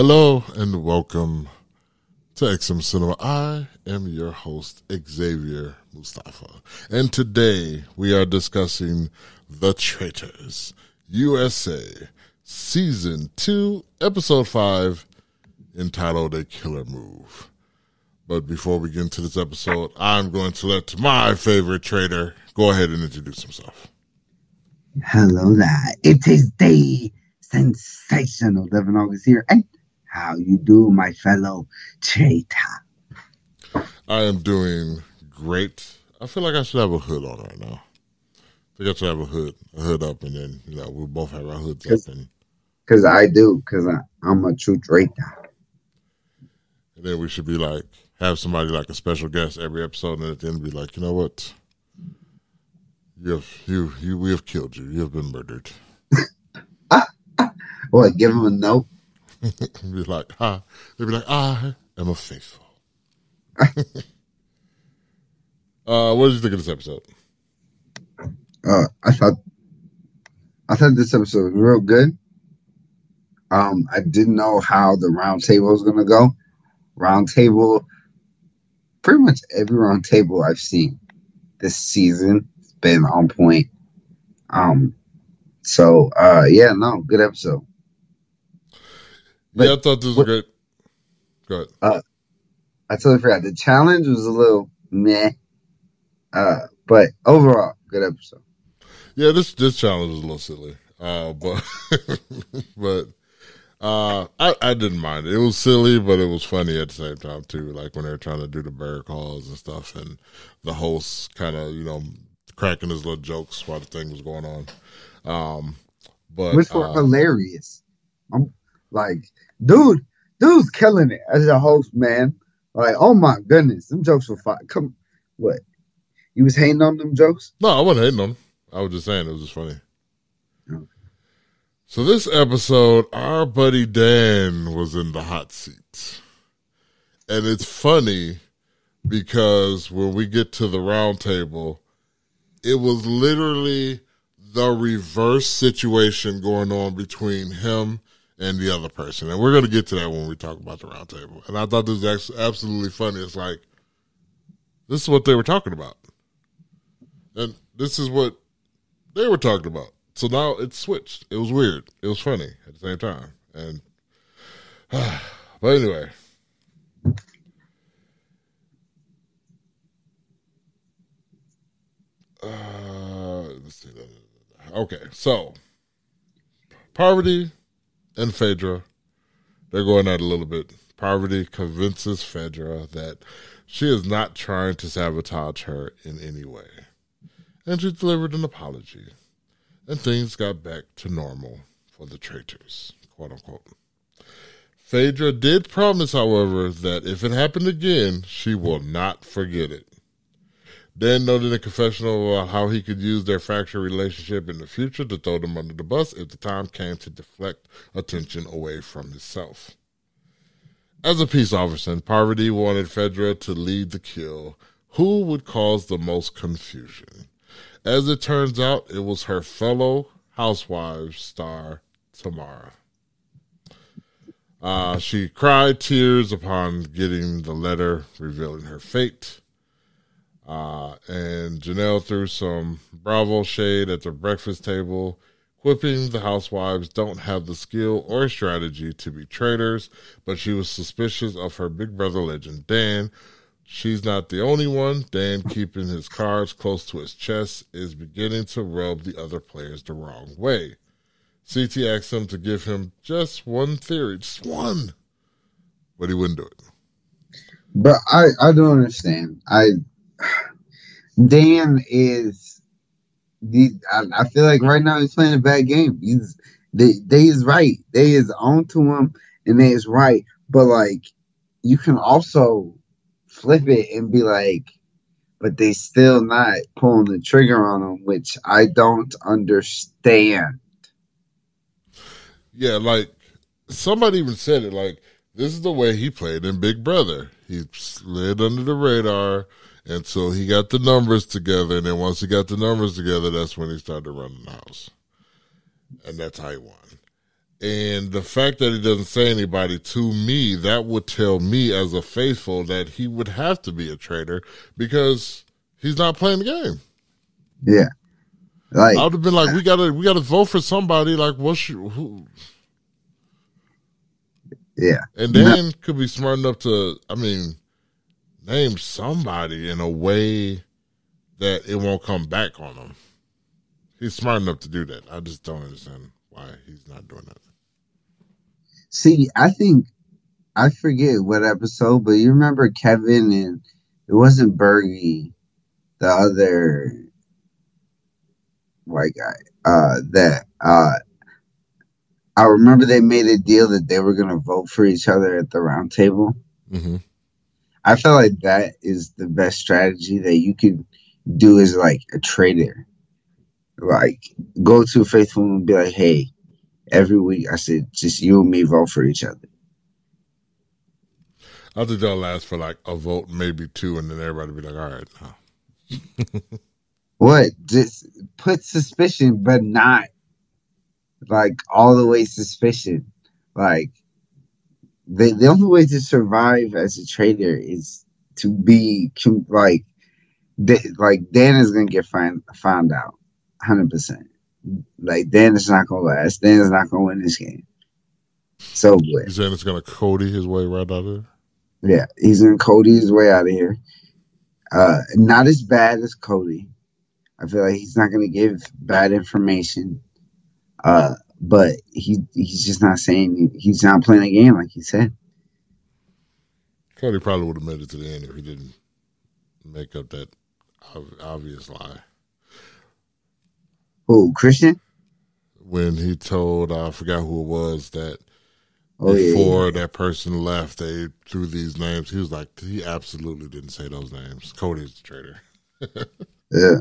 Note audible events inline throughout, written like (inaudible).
Hello and welcome to XM Cinema. I am your host, Xavier Mustafa. And today we are discussing The Traitors, USA, Season 2, Episode 5, entitled A Killer Move. But before we get into this episode, I'm going to let my favorite traitor go ahead and introduce himself. Hello there. It is the sensational Devin August here. And how you do, my fellow traitor? I am doing great. I feel like I should have a hood on right now. I think I should have a hood, a hood up, and then you know we both have our hoods up, and Because I do, because I'm a true traitor. and then we should be like have somebody like a special guest every episode, and at the end be like, you know what, you have you you we have killed you. You have been murdered. (laughs) What, give him a note? (laughs) be like, ah, they'd be like, I am a faithful. (laughs) uh, what did you think of this episode? Uh, I thought, I thought this episode was real good. Um, I didn't know how the round table was gonna go. Round table, pretty much every round table I've seen this season has been on point. Um, so uh, yeah, no, good episode. But yeah, I thought this was what- great. Go ahead. I totally forgot. The challenge was a little meh. Uh, but overall, good episode. Yeah, this this challenge was a little silly, uh, but (laughs) but uh, I I didn't mind it. It was silly, but it was funny at the same time too. Like when they were trying to do the bear calls and stuff, and the host kind of you know cracking his little jokes while the thing was going on. Um, but Which were uh, hilarious. I'm like, dude, dude's killing it as a host, man. Like, oh my goodness, them jokes were fine. Come, what? You was hating on them jokes? No, I wasn't hating on them. I was just saying it was just funny. Okay. So this episode, our buddy Dan was in the hot seat. And it's funny because when we get to the round table, it was literally the reverse situation going on between him and the other person. And we're going to get to that when we talk about the roundtable. And I thought this was absolutely funny. It's like, this is what they were talking about. And this is what they were talking about. So now it's switched. It was weird. It was funny at the same time. And (sighs) but anyway. Uh, let's see. Okay, so Parvati and Phaedra, they're going at a little bit. Parvati convinces Phaedra that she is not trying to sabotage her in any way and she delivered an apology. And things got back to normal for the traitors, quote unquote. Phaedra did promise, however, that if it happened again, she will not forget it. Dan noted in a confessional about how he could use their fractured relationship in the future to throw them under the bus if the time came to deflect attention away from himself. As a peace officer, Parvati wanted Phaedra to lead the kill. Who would cause the most confusion? As it turns out, it was her fellow housewives star, Tamra. Uh, she cried tears upon getting the letter revealing her fate. Uh, and Janelle threw some Bravo shade at the breakfast table, quipping the housewives don't have the skill or strategy to be traitors, but she was suspicious of her big brother legend, Dan, She's not the only one. Dan, keeping his cards close to his chest, is beginning to rub the other players the wrong way. CT asked him to give him just one theory, just one, but he wouldn't do it. But I, I don't understand. I, Dan is, the, I, I feel like right now he's playing a bad game. He's, they, they is right. They is on to him and they is right. But like, you can also flip it and be like, but they still not pulling the trigger on him, which I don't understand. Yeah, like somebody even said it. Like this is the way he played in Big Brother. He slid under the radar until he got the numbers together, and then once he got the numbers together, that's when he started running the house, and that's how he won. And the fact that he doesn't say anybody to me, that would tell me as a faithful that he would have to be a traitor because he's not playing the game. Yeah. Like I would have been like, we gotta we gotta vote for somebody. Like, what's your, who? Yeah. And Dan could be smart enough to, I mean, name somebody in a way that it won't come back on him. He's smart enough to do that. I just don't understand why he's not doing that. See, I think I forget what episode, but you remember Kevin and it wasn't Bergie, the other white guy. Uh that uh I remember they made a deal that they were gonna vote for each other at the round table. Mm-hmm. I feel like that is the best strategy that you could do as like a traitor. Like go to a faithful and be like, hey, every week I said just you and me vote for each other. I think they'll last for like a vote, maybe two, and then everybody be like, all right, now. What? Just put suspicion, but not like all the way suspicion. Like the the only way to survive as a traitor is to be like like Dan is gonna get find found out, hundred percent. Like Dan is not gonna last. Dan is not gonna win this game. So what? saying it's gonna Cody his way right out of there? Yeah, he's in Cody's way out of here. Uh, not as bad as Cody. I feel like he's not gonna give bad information. Uh, but he he's just not saying he's not playing a game like he said. Cody probably would have made it to the end if he didn't make up that obvious lie. Who Christian? When he told, I forgot who it was, that Oh yeah, before that person left, they threw these names. He was like, he absolutely didn't say those names. Cody's the traitor. (laughs) yeah.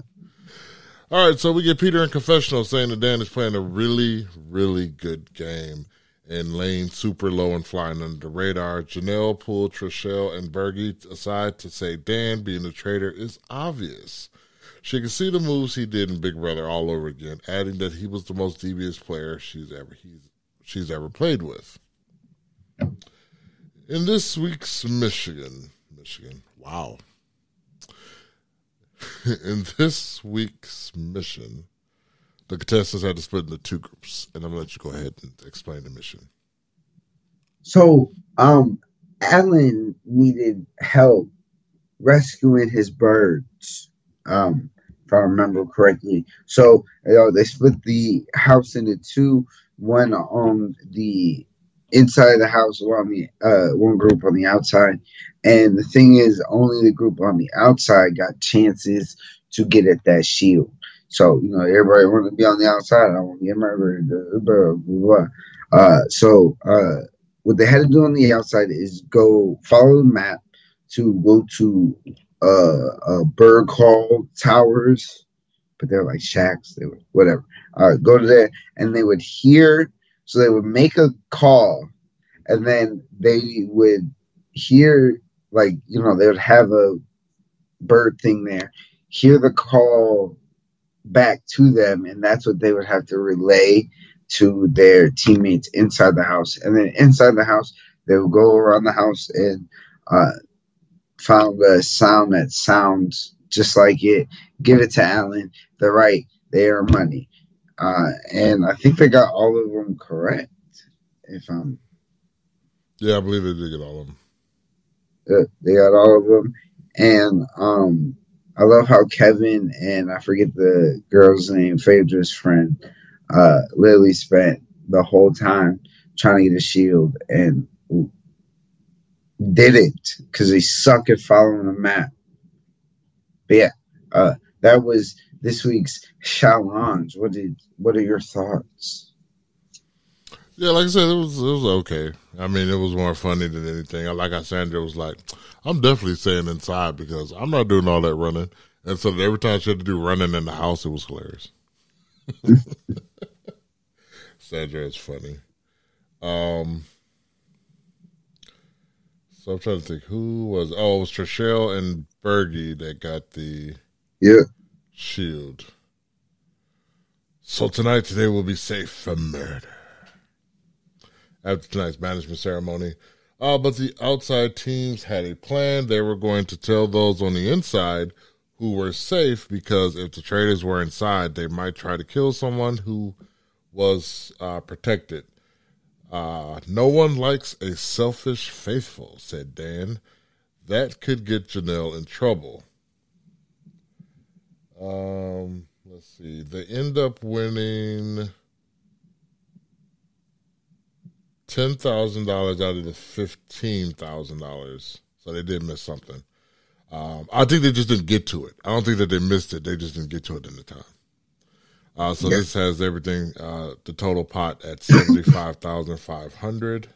All right, so we get Peter in confessional saying that Dan is playing a really, really good game and laying super low and flying under the radar. Janelle pulled Trishelle and Bergie aside to say Dan being a traitor is obvious. She can see the moves he did in Big Brother all over again, adding that he was the most devious player she's ever he's, she's ever played with. In this week's Michigan, Michigan, wow. (laughs) In this week's mission, the contestants had to split into two groups, and I'm gonna let you go ahead and explain the mission. So, um, Alan needed help rescuing his birds, um, if I remember correctly. So, you know, they split the house into two. One on the inside the house, one on the uh, one group on the outside. And the thing is, only the group on the outside got chances to get at that shield. So, you know, everybody wanted to be on the outside. I want to get murdered. Blah, blah, blah. Uh, so, uh, what they had to do on the outside is go follow the map to go to uh, uh Berg Hall Towers, but they're like shacks. They were whatever. Uh, go to there, and they would hear. So they would make a call, and then they would hear like you know they would have a bird thing there, hear the call back to them, and that's what they would have to relay to their teammates inside the house. And then inside the house, they would go around the house and uh, found a sound that sounds just like it, give it to Alan. They're right, they earn money. Uh, and I think they got all of them correct. If I'm, Yeah, I believe they did get all of them. uh, they got all of them. And um, I love how Kevin and I forget the girl's name, Phaedra's friend, uh, Lily spent the whole time trying to get a shield and didn't because they suck at following the map. But yeah, uh, that was this week's challenge. What did what are your thoughts? Yeah, like I said, it was it was okay. I mean, it was more funny than anything. Like I Sandra was like, I'm definitely staying inside because I'm not doing all that running. And so every time she had to do running in the house, it was hilarious. (laughs) Sandra is funny. Um, so I'm trying to think who was. Oh, it was Trishelle and Bergie that got the Yeah, shield. So tonight, today will be safe from murder. after tonight's management ceremony. Uh, but the outside teams had a plan. They were going to tell those on the inside who were safe because if the traitors were inside, they might try to kill someone who was uh, protected. Uh, no one likes a selfish faithful, said Dan. That could get Janelle in trouble. Um, let's see. They end up winning ten thousand dollars out of the fifteen thousand dollars, so they did miss something. Um, I think they just didn't get to it. I don't think that they missed it. They just didn't get to it in the time. Uh, so this has everything, uh, the total pot at seventy-five thousand five hundred.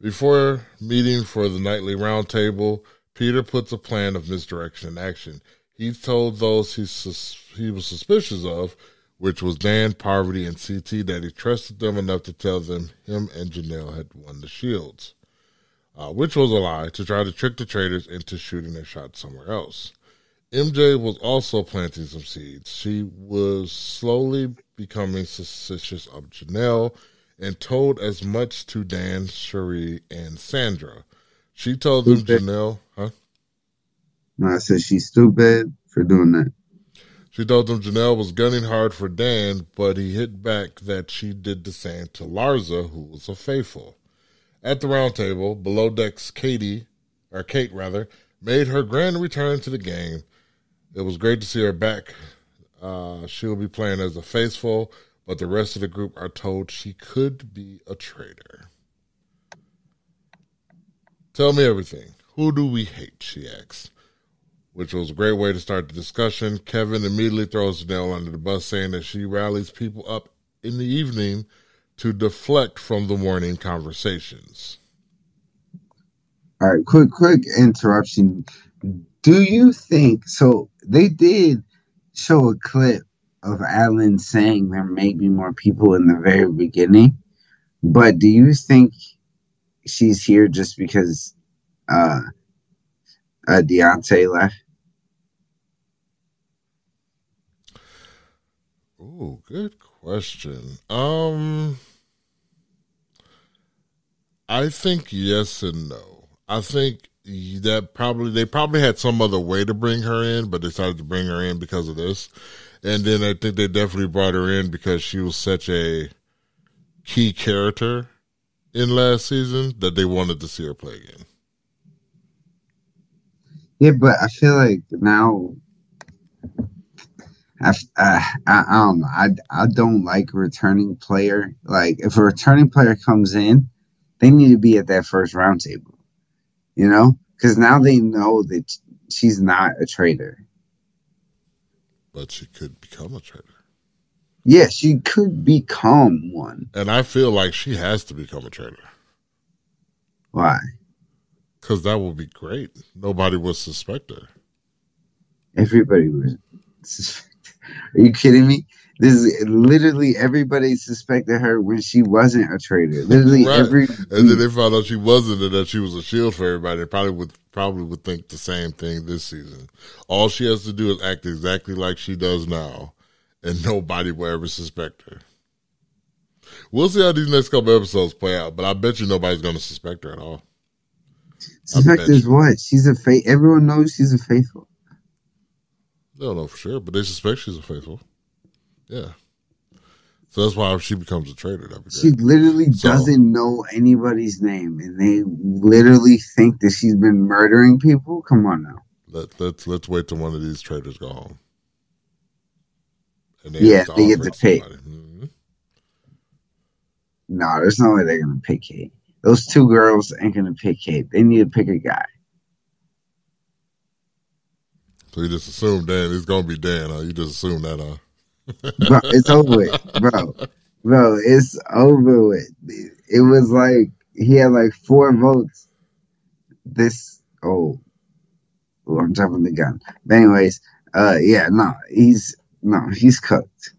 Before meeting for the nightly roundtable, Peter puts a plan of misdirection in action. He told those he sus- he was suspicious of, which was Dan, Parvati, and CT, that he trusted them enough to tell them him and Janelle had won the shields, uh, which was a lie to try to trick the traitors into shooting their shot somewhere else. MJ was also planting some seeds. She was slowly becoming suspicious of Janelle and told as much to Dan, Sheree, and Sandra. She told them. Janelle, huh? No, I said she's stupid for doing that. She told them Janelle was gunning hard for Dan, but he hit back that she did the same to Larsa, who was a faithful. At the round table, below decks, Katie, or Kate rather, made her grand return to the game. It was great to see her back. Uh, she'll be playing as a faithful, but the rest of the group are told she could be a traitor. Tell me everything. Who do we hate? She asks, which was a great way to start the discussion. Kevin immediately throws Janelle under the bus, saying that she rallies people up in the evening to deflect from the morning conversations. All right, quick, quick interruption. Do you think so? They did show a clip of Alan saying there may be more people in the very beginning, but do you think she's here just because uh, uh Deontay left? Oh, good question. Um, I think yes and no. I think that probably they probably had some other way to bring her in, but decided to bring her in because of this. And then I think they definitely brought her in because she was such a key character in last season that they wanted to see her play again. Yeah, but I feel like now I, I, I, don't. I, I don't like returning player. Like, if a returning player comes in, they need to be at that first round table, you know? Because now they know that she's not a traitor. But she could become a traitor. Yeah, she could become one. And I feel like she has to become a traitor Why? Because that would be great. Nobody would suspect her. Everybody was. (laughs) Are you kidding me? This is literally everybody suspected her when she wasn't a traitor. Literally Right. every. And then they found out she wasn't, and that she was a shield for everybody. They probably would probably would think the same thing this season. All she has to do is act exactly like she does now, and (laughs) nobody will ever suspect her. We'll see how these next couple episodes play out, but I bet you nobody's going to suspect her at all. Suspect bet is what? She's a faith. Everyone knows she's a faithful. They don't know for sure, but they suspect she's a faithful. Yeah. So that's why she becomes a traitor. She literally So- doesn't know anybody's name, and they literally think that she's been murdering people. Come on now. Let, let's let's wait till one of these traitors go home. And Yeah, they get to somebody. Mhm. No, there's no way they're gonna pick Kate. Those two girls ain't gonna pick Kate. They need to pick a guy. So you just assume Dan it's gonna be Dan, huh? You just assume that, huh? Bro, it's over with, bro. Bro, it's over with. It was like he had like four votes. This oh, oh I'm jumping the gun. But anyways, uh, yeah, no, he's no, he's cooked.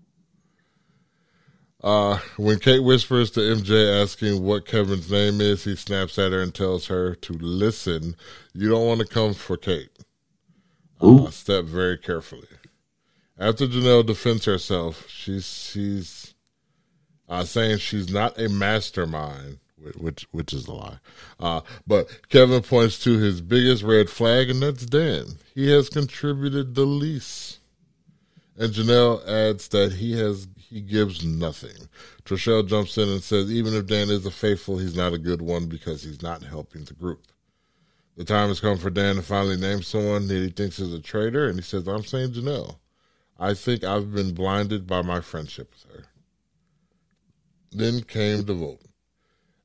Uh, when Kate whispers to MJ asking what Kevin's name is, he snaps at her and tells her to listen. You don't want to come for Kate. Uh, step very carefully. After Janelle defends herself, she's sees uh, saying she's not a mastermind, which which is a lie. Uh, but Kevin points to his biggest red flag, and that's Dan. He has contributed the least. And Janelle adds that he has he gives nothing. Trishelle jumps in and says, even if Dan is a faithful, he's not a good one because he's not helping the group. The time has come for Dan to finally name someone that he thinks is a traitor, and he says, I'm saying Janelle. I think I've been blinded by my friendship with her. Then came the vote.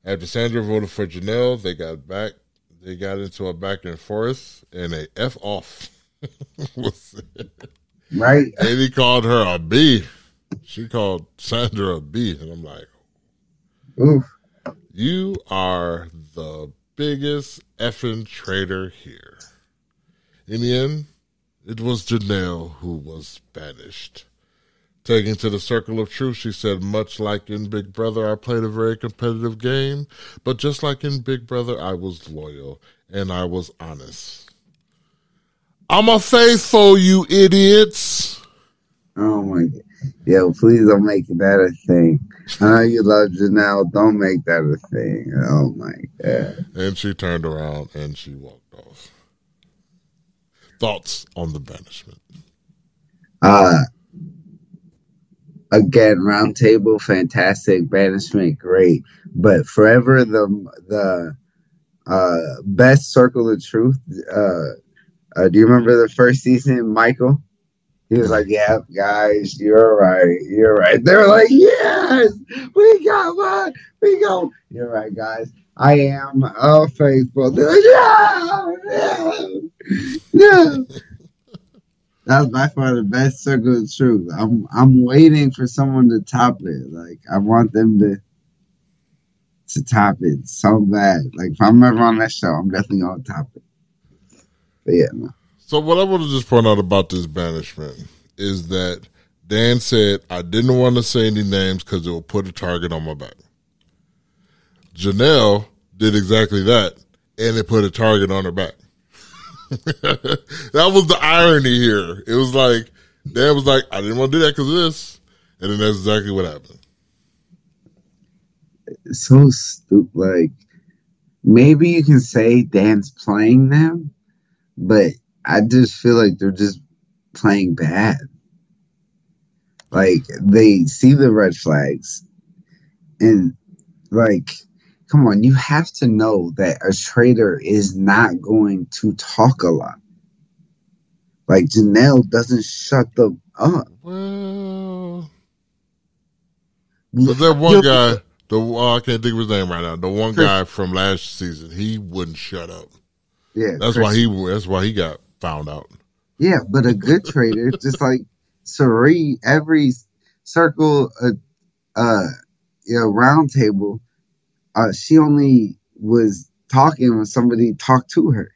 After Sandra voted for Janelle, they got back. They got into a back and forth, and a f off. (laughs) right. And he called her a B. She called Sandra a B, and I'm like, Oof. You are the biggest effing traitor here. In the end, it was Janelle who was banished. Taking to the circle of truth, she said, much like in Big Brother, I played a very competitive game, but just like in Big Brother, I was loyal and I was honest. I'm a faithful, you idiots. Oh my god. Yo, please don't make that a thing. I know you love Janelle. Don't make that a thing. Oh my god. And she turned around and she walked off. Thoughts on the banishment? Uh again, roundtable, fantastic, banishment, great. But forever the the uh best circle of truth. Uh, uh do you remember the first season, Michael? He was like, "Yeah, guys, you're right. You're right." They were like, "Yes, we got one. We go. You're right, guys. I am a faithful." They're like, "Yeah, yeah." That's by far the best circle of truth. I'm I'm waiting for someone to top it. Like I want them to to top it so bad. Like if I'm ever on that show, I'm definitely gonna top it. But yeah, no. So what I want to just point out about this banishment is that Dan said I didn't want to say any names because it will put a target on my back. Janelle did exactly that, and it put a target on her back. (laughs) that was the irony here. It was like Dan was like, I didn't want to do that because of this, and then that's exactly what happened. so stupid. Like maybe you can say Dan's playing them, but I just feel like they're just playing bad. Like they see the red flags and like come on, you have to know that a traitor is not going to talk a lot. Like Janelle doesn't shut them up. Well, that one guy, the oh, I can't think of his name right now. The one guy from last season, he wouldn't shut up. Yeah, That's why he. That's why he got found out. Yeah, but a good traitor, just like Cirie, every circle, uh, uh, you know, round table, uh, she only was talking when somebody talked to her.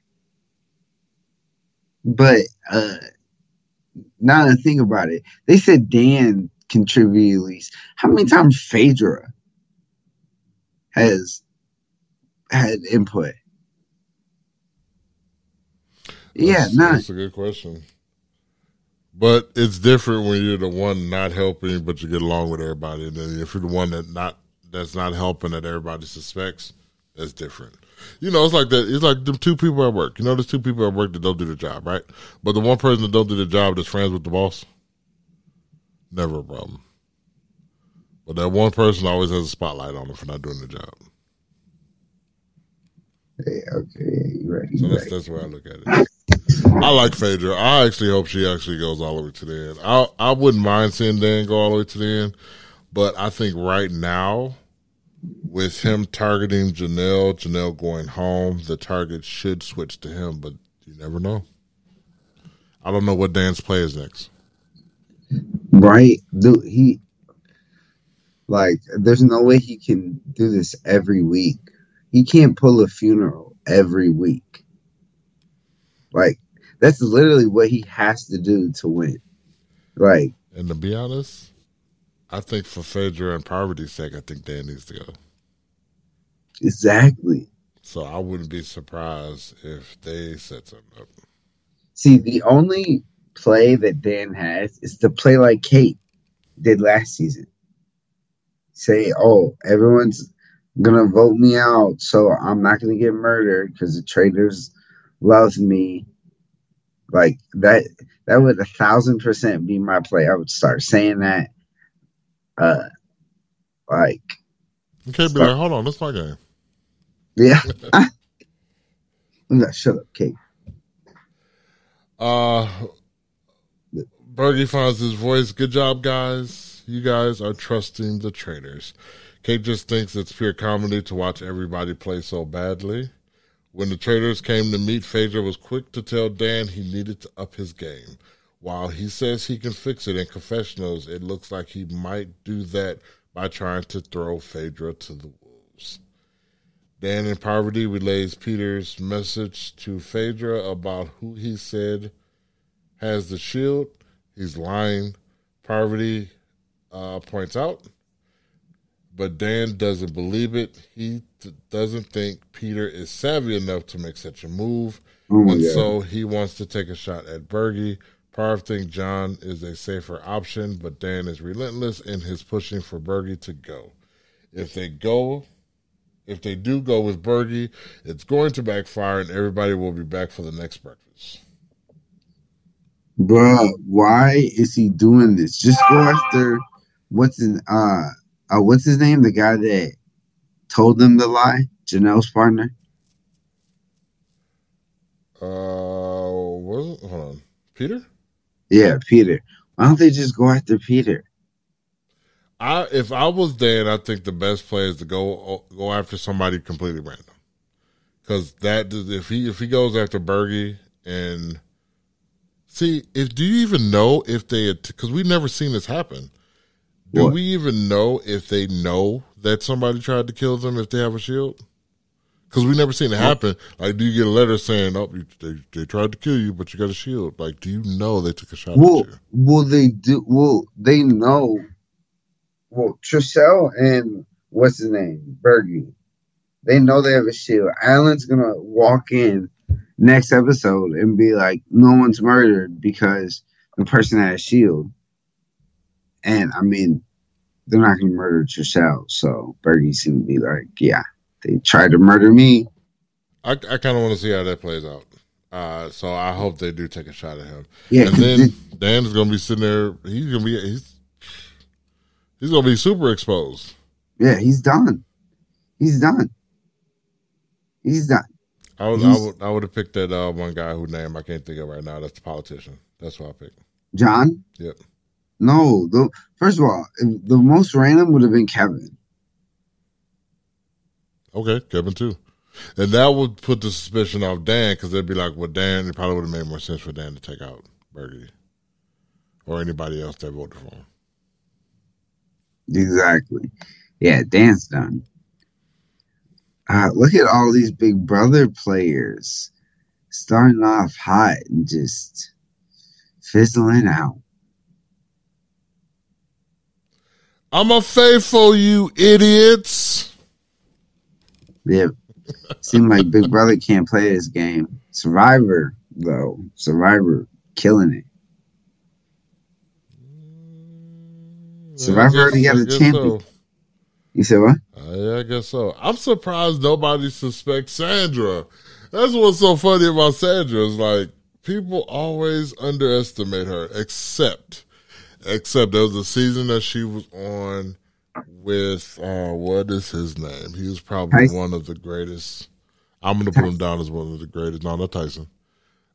But uh, now that I think about it, they said Dan contributed at least. How many times Phaedra has had input? Yeah, That's, that's a good question. But it's different when you're the one not helping, but you get along with everybody. And then if you're the one that not that's not helping that everybody suspects, that's different. You know, it's like that. It's like the two people at work. You know, there's two people at work that don't do the job, right? But the one person that don't do the job that's friends with the boss, never a problem. But that one person always has a spotlight on them for not doing the job. Yeah, okay, yeah, you're right. So that's right. that's where I look at it. I like Phaedra. I actually hope she actually goes all the way to the end. I I wouldn't mind seeing Dan go all the way to the end, but I think right now, with him targeting Janelle, Janelle going home, the target should switch to him. But you never know. I don't know what Dan's play is next. Right, dude. He like, there's no way he can do this every week. He can't pull a funeral every week. Like, that's literally what he has to do to win. Like, And to be honest, I think for Phaedra and Parvati's sake, I think Dan needs to go. exactly. So I wouldn't be surprised if they set something up. See, the only play that Dan has is to play like Kate did last season. say, "Oh, everyone's gonna vote me out, so I'm not gonna get murdered because the traitors love me." Like that, that would a thousand percent be my play. I would start saying that. Uh, like, Okay, be like, hold on, that's my game. yeah. (laughs) (laughs) no, shut up, Kate. Uh, Bergie finds his voice. Good job, guys. You guys are trusting the traitors. Kate just thinks it's pure comedy to watch everybody play so badly. When the traitors came to meet, Phaedra was quick to tell Dan he needed to up his game. While he says he can fix it in confessionals, it looks like he might do that by trying to throw Phaedra to the wolves. Dan in Parvati relays Peter's message to Phaedra about who he said has the shield. He's lying. Parvati uh, points out, but Dan doesn't believe it. He t- doesn't think Peter is savvy enough to make such a move, Oh my and god. so he wants to take a shot at Bergie. Parv thinks John is a safer option, but Dan is relentless in his pushing for Bergie to go. If they go, if they do go with Bergie, it's going to backfire, and everybody will be back for the next breakfast. Bruh, why is he doing this? Just go after what's in uh, uh what's his name? The guy that told them the lie, Janelle's partner. Uh, was it? Hold on, Peter. Yeah, Peter. Why don't they just go after Peter? I if I was Dan, I think the best play is to go go after somebody completely random, because that if he if he goes after Bergie and see if do you even know if they because we've never seen this happen. Do What? we even know if they know that somebody tried to kill them if they have a shield? Because we never seen it happen. Like, do you get a letter saying, "Oh, you, they they tried to kill you, but you got a shield"? Like, do you know they took a shot Well, at you? well, they do. Well, they know. Well, Trishelle and what's his name, Bergie. They know they have a shield. Alan's gonna walk in next episode and be like, "No one's murdered because the person had a shield." And I mean, they're not gonna murder Trishelle, so Bergie's gonna be like, "Yeah, they tried to murder me." I, I kind of want to see how that plays out. Uh, so I hope they do take a shot at him. Yeah, And then this- Dan is going to be sitting there. He's going to be he's he's going to be super exposed. yeah, he's done. He's done. He's done. I would I would I would have picked that uh, one guy whose name I can't think of right now. That's the politician. That's what I picked. John? Yep. No, the first of all, the most random would have been Kevin. Okay, Kevin too. And that would put the suspicion off Dan because they'd be like, well, Dan, it probably would have made more sense for Dan to take out Burgundy or anybody else that voted for him. Exactly. Yeah, Dan's done. Uh, look at all these Big Brother players starting off hot and just fizzling out. I'm a faithful, you idiots. Yeah, seem like Big Brother can't play this game. Survivor though, Survivor killing it. Survivor already got a champion. so. You said what? Uh, yeah, I guess so. I'm surprised nobody suspects Sandra. That's what's so funny about Sandra is like people always underestimate her, except except there was a season that she was on with uh what is his name? He was probably Tyson. one of the greatest. I'm gonna put him down as one of the greatest. No, not Tyson.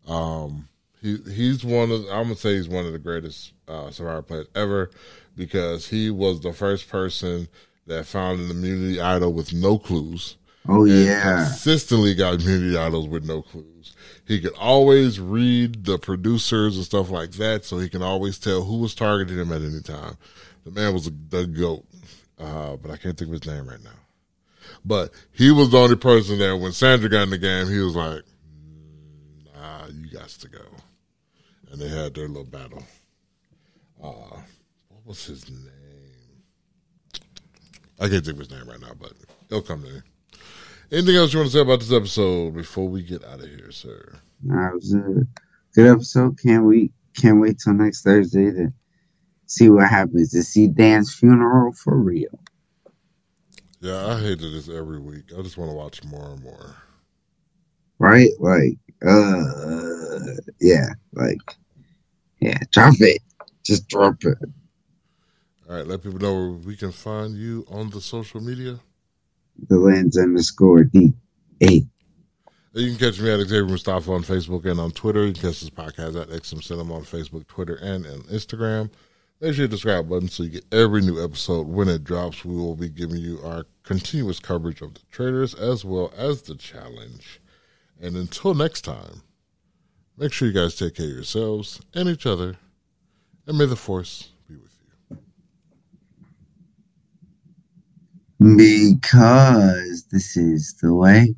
Um, he he's one of I'm gonna say he's one of the greatest uh, Survivor players ever because he was the first person that found an immunity idol with no clues. Oh yeah, consistently got idols with no clues. He could always read the producers and stuff like that, so he can always tell who was targeting him at any time. The man was a, the goat, uh, but I can't think of his name right now. But he was the only person that when Sandra got in the game, he was like, "Mm, "Nah, you got to go," and they had their little battle. Uh, what was his name? I can't think of his name right now, but it'll come to me. Anything else you want to say about this episode before we get out of here, sir? It was a good episode. Can't wait. Can't wait till next Thursday to see what happens. To see Dan's funeral for real. Yeah, I hate this every week. I just want to watch more and more. Right? Like, uh, yeah, like, yeah, drop it. Just drop it. All right, let people know where we can find you on the social media. Delanza underscore D A. You can catch me at Xavier Mustafa on Facebook and on Twitter. You can catch this podcast at XM Cinema on Facebook, Twitter, and on Instagram. Make sure you subscribe button so you get every new episode when it drops. We will be giving you our continuous coverage of the traitors as well as the challenge. And until next time, make sure you guys take care of yourselves and each other. And may the force be with you. Because this is the way.